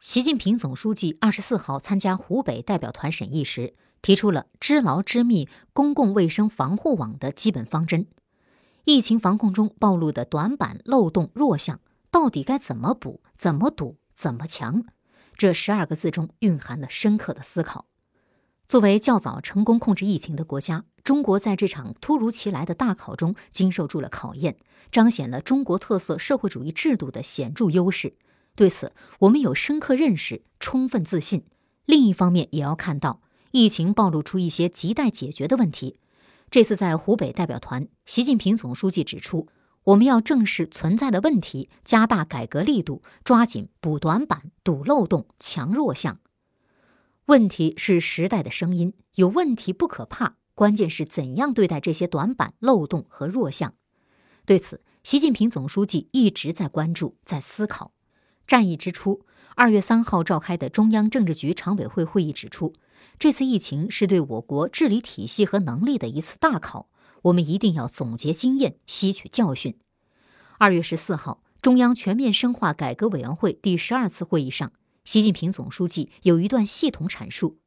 习近平总书记二十四号参加湖北代表团审议时，提出了知牢知密公共卫生防护网的基本方针。疫情防控中暴露的短板、漏洞、弱项，到底该怎么补、怎么堵、怎么强？这十二个字中蕴含了深刻的思考。作为较早成功控制疫情的国家，中国在这场突如其来的大考中经受住了考验，彰显了中国特色社会主义制度的显著优势。对此，我们有深刻认识，充分自信。另一方面，也要看到疫情暴露出一些亟待解决的问题。这次在湖北代表团，习近平总书记指出，我们要正视存在的问题，加大改革力度，抓紧补短板、堵漏洞、强弱项。问题是时代的声音，有问题不可怕，关键是怎样对待这些短板、漏洞和弱项。对此，习近平总书记一直在关注，在思考。战役之初，二月三号召开的中央政治局常委会会议指出，这次疫情是对我国治理体系和能力的一次大考，我们一定要总结经验，吸取教训。二月十四号，中央全面深化改革委员会第十二次会议上，习近平总书记有一段系统阐述：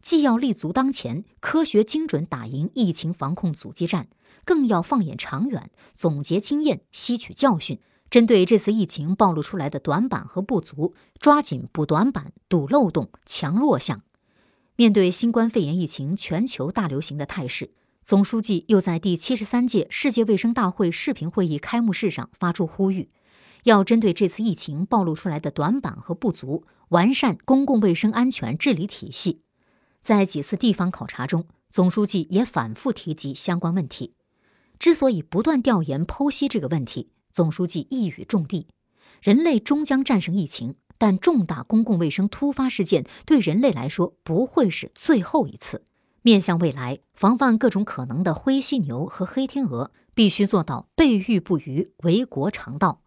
既要立足当前，科学精准打赢疫情防控阻击战，更要放眼长远，总结经验，吸取教训。针对这次疫情暴露出来的短板和不足，抓紧补短板、堵漏洞、强弱项。面对新冠肺炎疫情全球大流行的态势，总书记又在第七十三届世界卫生大会视频会议开幕式上发出呼吁，要针对这次疫情暴露出来的短板和不足，完善公共卫生安全治理体系。在几次地方考察中，总书记也反复提及相关问题。之所以不断调研剖析这个问题，总书记一语中的：人类终将战胜疫情，但重大公共卫生突发事件对人类来说不会是最后一次。面向未来，防范各种可能的灰犀牛和黑天鹅，必须做到备御不虞，为国常道。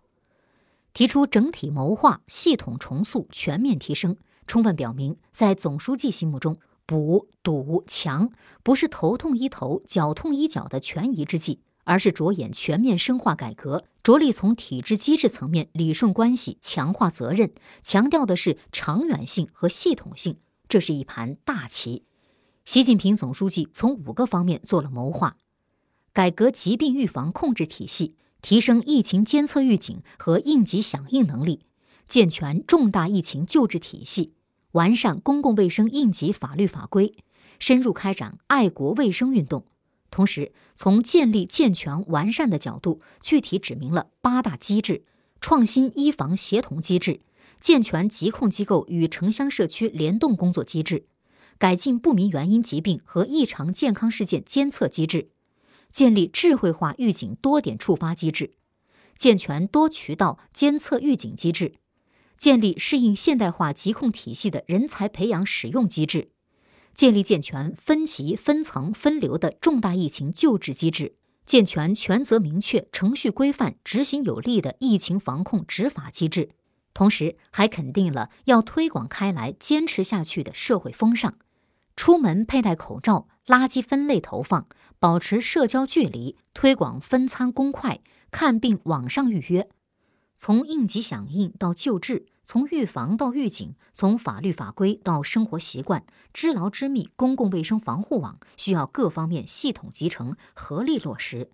提出整体谋划、系统重塑、全面提升，充分表明，在总书记心目中，补、堵、强不是头痛医头、脚痛医脚的权宜之计。而是着眼全面深化改革，着力从体制机制层面理顺关系、强化责任，强调的是长远性和系统性。这是一盘大棋。习近平总书记从五个方面做了谋划：改革疾病预防控制体系，提升疫情监测预警和应急响应能力，健全重大疫情救治体系，完善公共卫生应急法律法规，深入开展爱国卫生运动。同时，从建立健全完善的角度，具体指明了八大机制：创新医防协同机制，健全疾控机构与城乡社区联动工作机制，改进不明原因疾病和异常健康事件监测机制，建立智慧化预警多点触发机制，健全多渠道监测预警机制，建立适应现代化疾控体系的人才培养使用机制。建立健全分级、分层、分流的重大疫情救治机制，健全权责明确、程序规范、执行有力的疫情防控执法机制。同时，还肯定了要推广开来、坚持下去的社会风尚：出门佩戴口罩、垃圾分类投放、保持社交距离、推广分餐公筷、看病网上预约。从应急响应到救治。从预防到预警，从法律法规到生活习惯，知牢知密公共卫生防护网需要各方面系统集成、合力落实。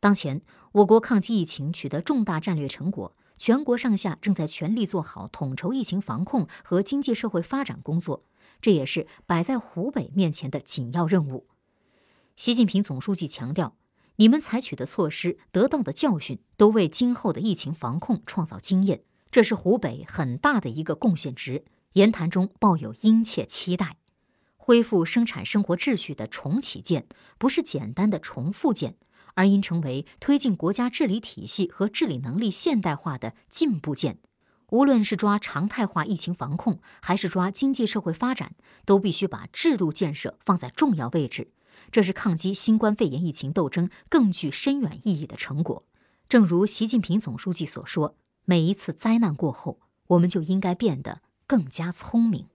当前，我国抗击疫情取得重大战略成果，全国上下正在全力做好统筹疫情防控和经济社会发展工作，这也是摆在湖北面前的紧要任务。习近平总书记强调，你们采取的措施、得到的教训，都为今后的疫情防控创造经验。这是湖北很大的一个贡献值。言谈中抱有殷切期待，恢复生产生活秩序的重启键，不是简单的重复键，而应成为推进国家治理体系和治理能力现代化的进步键。无论是抓常态化疫情防控，还是抓经济社会发展，都必须把制度建设放在重要位置。这是抗击新冠肺炎疫情斗争更具深远意义的成果。正如习近平总书记所说。每一次灾难过后，我们就应该变得更加聪明。